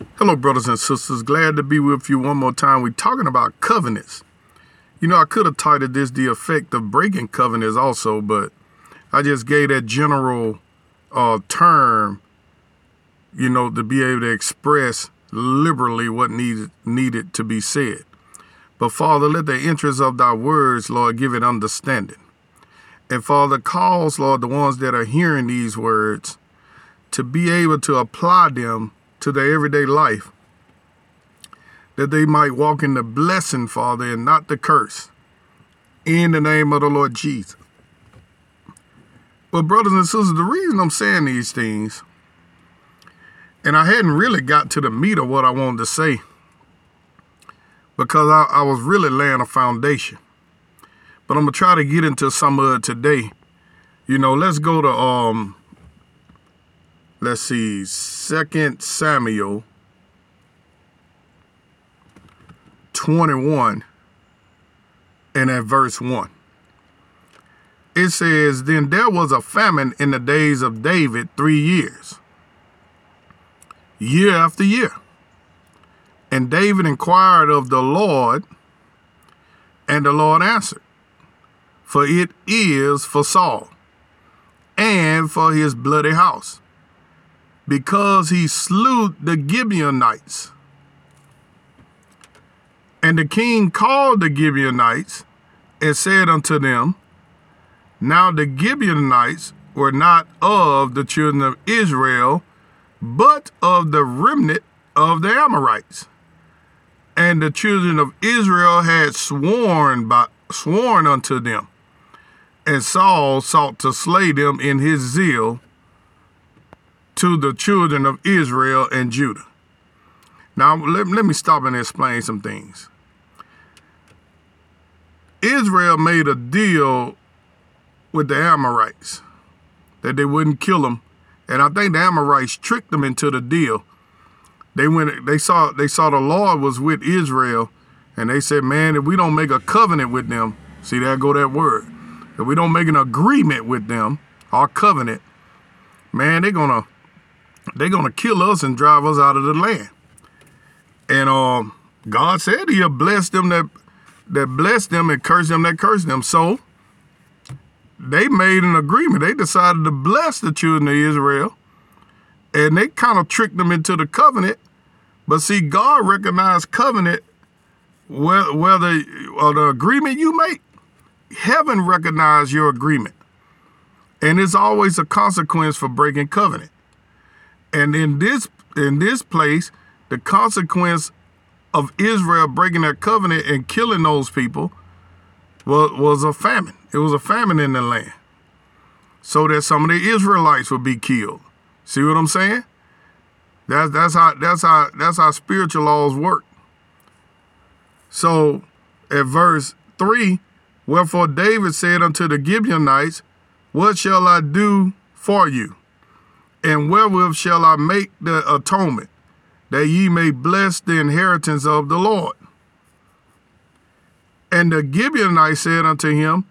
Hello, brothers and sisters. Glad to be with you one more time. We're talking about covenants. You know, I could have titled this The Effect of Breaking Covenants also, but I just gave that general uh, term, you know, to be able to express liberally what needed needed to be said. But Father, let the interest of thy words, Lord, give it understanding. And Father, cause, Lord, the ones that are hearing these words to be able to apply them to their everyday life, that they might walk in the blessing, Father, and not the curse. In the name of the Lord Jesus. But, brothers and sisters, the reason I'm saying these things, and I hadn't really got to the meat of what I wanted to say, because I, I was really laying a foundation. But I'm gonna try to get into some of it today. You know, let's go to um let's see, Second Samuel 21 and at verse 1. It says, Then there was a famine in the days of David three years, year after year. And David inquired of the Lord, and the Lord answered, For it is for Saul and for his bloody house because he slew the Gibeonites. And the king called the Gibeonites and said unto them, Now the Gibeonites were not of the children of Israel, but of the remnant of the Amorites. And the children of Israel had sworn by sworn unto them. And Saul sought to slay them in his zeal to the children of Israel and Judah. Now, let, let me stop and explain some things. Israel made a deal with the Amorites that they wouldn't kill them, and I think the Amorites tricked them into the deal. They went, they saw, they saw the Lord was with Israel, and they said, "Man, if we don't make a covenant with them, see there go that word. If we don't make an agreement with them, our covenant, man, they're gonna they're gonna kill us and drive us out of the land. And um, God said He'll bless them that that bless them and curse them that curse them. So they made an agreement. They decided to bless the children of Israel, and they kind of tricked them into the covenant. But see, God recognized covenant whether or the agreement you make. Heaven recognized your agreement. And it's always a consequence for breaking covenant. And in this in this place, the consequence of Israel breaking their covenant and killing those people was, was a famine. It was a famine in the land. So that some of the Israelites would be killed. See what I'm saying? That's that's how that's how that's how spiritual laws work. So at verse 3, wherefore David said unto the Gibeonites, What shall I do for you? And wherewith shall I make the atonement, that ye may bless the inheritance of the Lord? And the Gibeonites said unto him,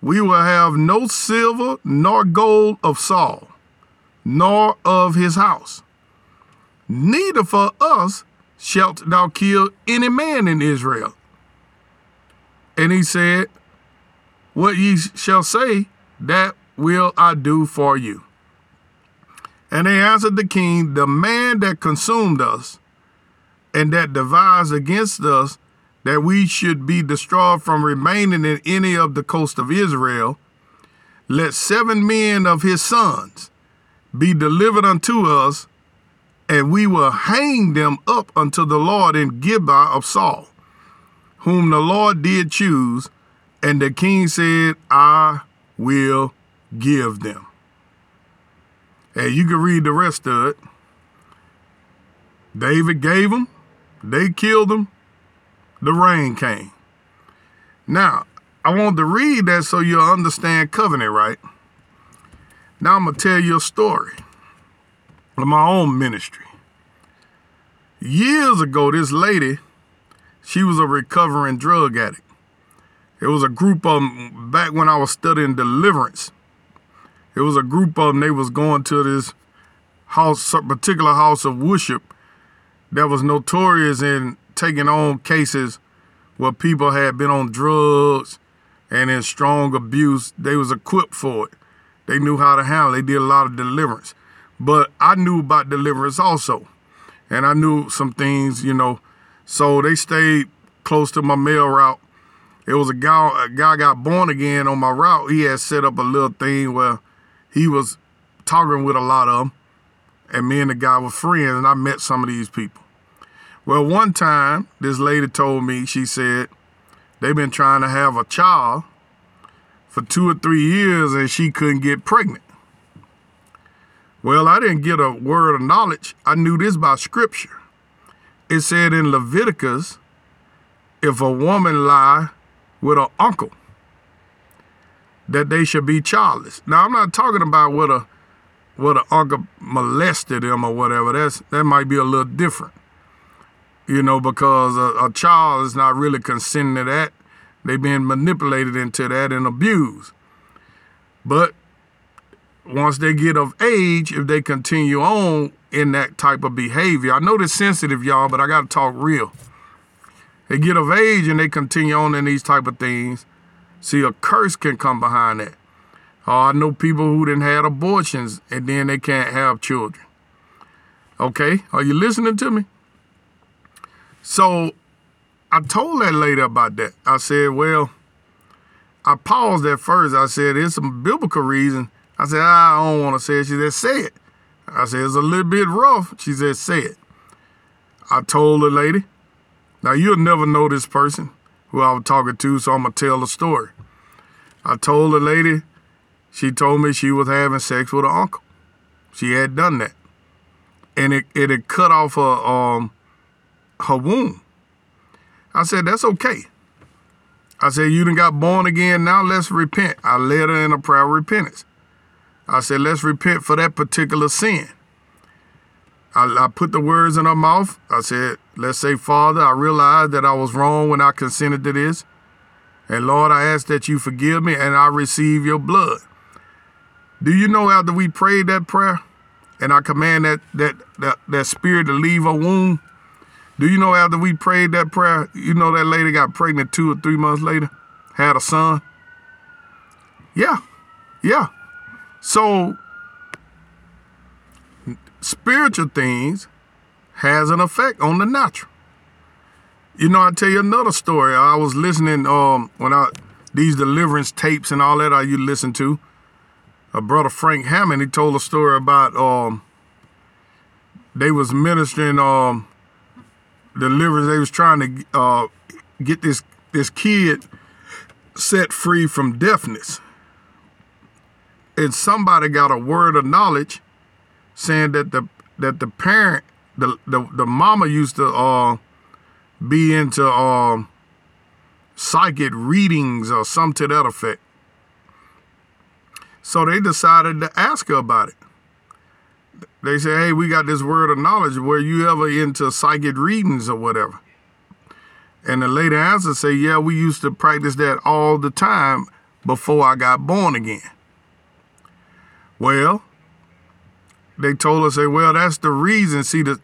We will have no silver nor gold of Saul, nor of his house. Neither for us shalt thou kill any man in Israel. And he said, What ye shall say, that will I do for you. And they answered the king, The man that consumed us and that devised against us that we should be destroyed from remaining in any of the coast of Israel, let seven men of his sons be delivered unto us, and we will hang them up unto the Lord in Gibeah of Saul, whom the Lord did choose. And the king said, I will give them. And you can read the rest of it. David gave them, they killed them, the rain came. Now, I want to read that so you'll understand covenant, right? Now I'm going to tell you a story of my own ministry. Years ago, this lady, she was a recovering drug addict. It was a group of them back when I was studying deliverance it was a group of them. They was going to this house, particular house of worship, that was notorious in taking on cases where people had been on drugs and in strong abuse. They was equipped for it. They knew how to handle. It. They did a lot of deliverance. But I knew about deliverance also, and I knew some things, you know. So they stayed close to my mail route. It was a guy. A guy got born again on my route. He had set up a little thing where he was talking with a lot of them, and me and the guy were friends. And I met some of these people. Well, one time, this lady told me, she said, they've been trying to have a child for two or three years and she couldn't get pregnant. Well, I didn't get a word of knowledge. I knew this by scripture. It said in Leviticus, if a woman lie with her uncle, that they should be childless. Now, I'm not talking about what a what an uncle molested them or whatever. That's that might be a little different you know, because a, a child is not really consenting to that. They've been manipulated into that and abused. But once they get of age, if they continue on in that type of behavior, I know they're sensitive, y'all, but I got to talk real. They get of age and they continue on in these type of things. See, a curse can come behind that. Oh, I know people who didn't have abortions and then they can't have children. Okay, are you listening to me? So I told that lady about that. I said, well, I paused at first. I said, it's some biblical reason. I said, ah, I don't want to say it. She said, say it. I said, it's a little bit rough. She said, say it. I told the lady, now you'll never know this person who I was talking to, so I'm going to tell the story. I told the lady, she told me she was having sex with her uncle. She had done that. And it, it had cut off her, um, her womb. I said, that's okay. I said, you done got born again, now let's repent. I led her in a prayer of repentance. I said, let's repent for that particular sin. I, I, put the words in her mouth. I said, let's say, Father, I realized that I was wrong when I consented to this. And Lord, I ask that you forgive me and I receive your blood. Do you know after we prayed that prayer and I command that that that, that spirit to leave her womb, do you know after we prayed that prayer, you know that lady got pregnant two or three months later, had a son? Yeah, yeah. So spiritual things has an effect on the natural. You know, I tell you another story. I was listening um when I these deliverance tapes and all that I you listen to. A brother Frank Hammond, he told a story about um they was ministering um deliverance. They was trying to uh, get this this kid set free from deafness, and somebody got a word of knowledge saying that the that the parent the the, the mama used to uh, be into uh, psychic readings or something to that effect. So they decided to ask her about it they say, hey, we got this word of knowledge. Were you ever into psychic readings or whatever? And the lady answer say, yeah, we used to practice that all the time before I got born again. Well, they told us, say, well, that's the reason. See, the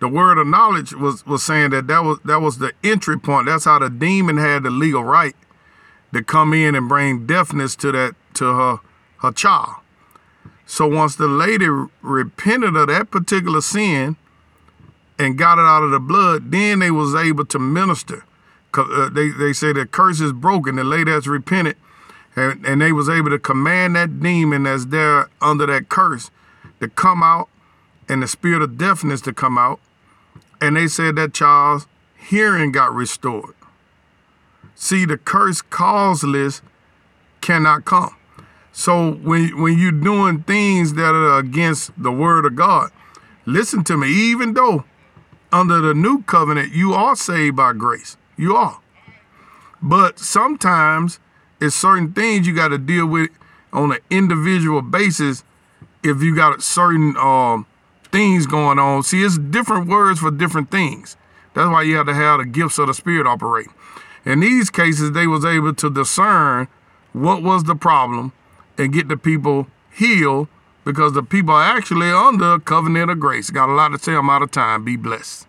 the word of knowledge was was saying that that was that was the entry point. That's how the demon had the legal right to come in and bring deafness to that to her her child. So once the lady repented of that particular sin and got it out of the blood, then they was able to minister. Uh, they, they say the curse is broken. The lady has repented and, and they was able to command that demon that's there under that curse to come out and the spirit of deafness to come out. And they said that child's hearing got restored. See, the curse causeless cannot come. So when when you're doing things that are against the word of God, listen to me. Even though under the new covenant you are saved by grace, you are. But sometimes it's certain things you got to deal with on an individual basis. If you got certain um, things going on, see, it's different words for different things. That's why you have to have the gifts of the Spirit operate. In these cases, they was able to discern what was the problem and get the people healed because the people are actually under covenant of grace. Got a lot to say. I'm out of time. Be blessed.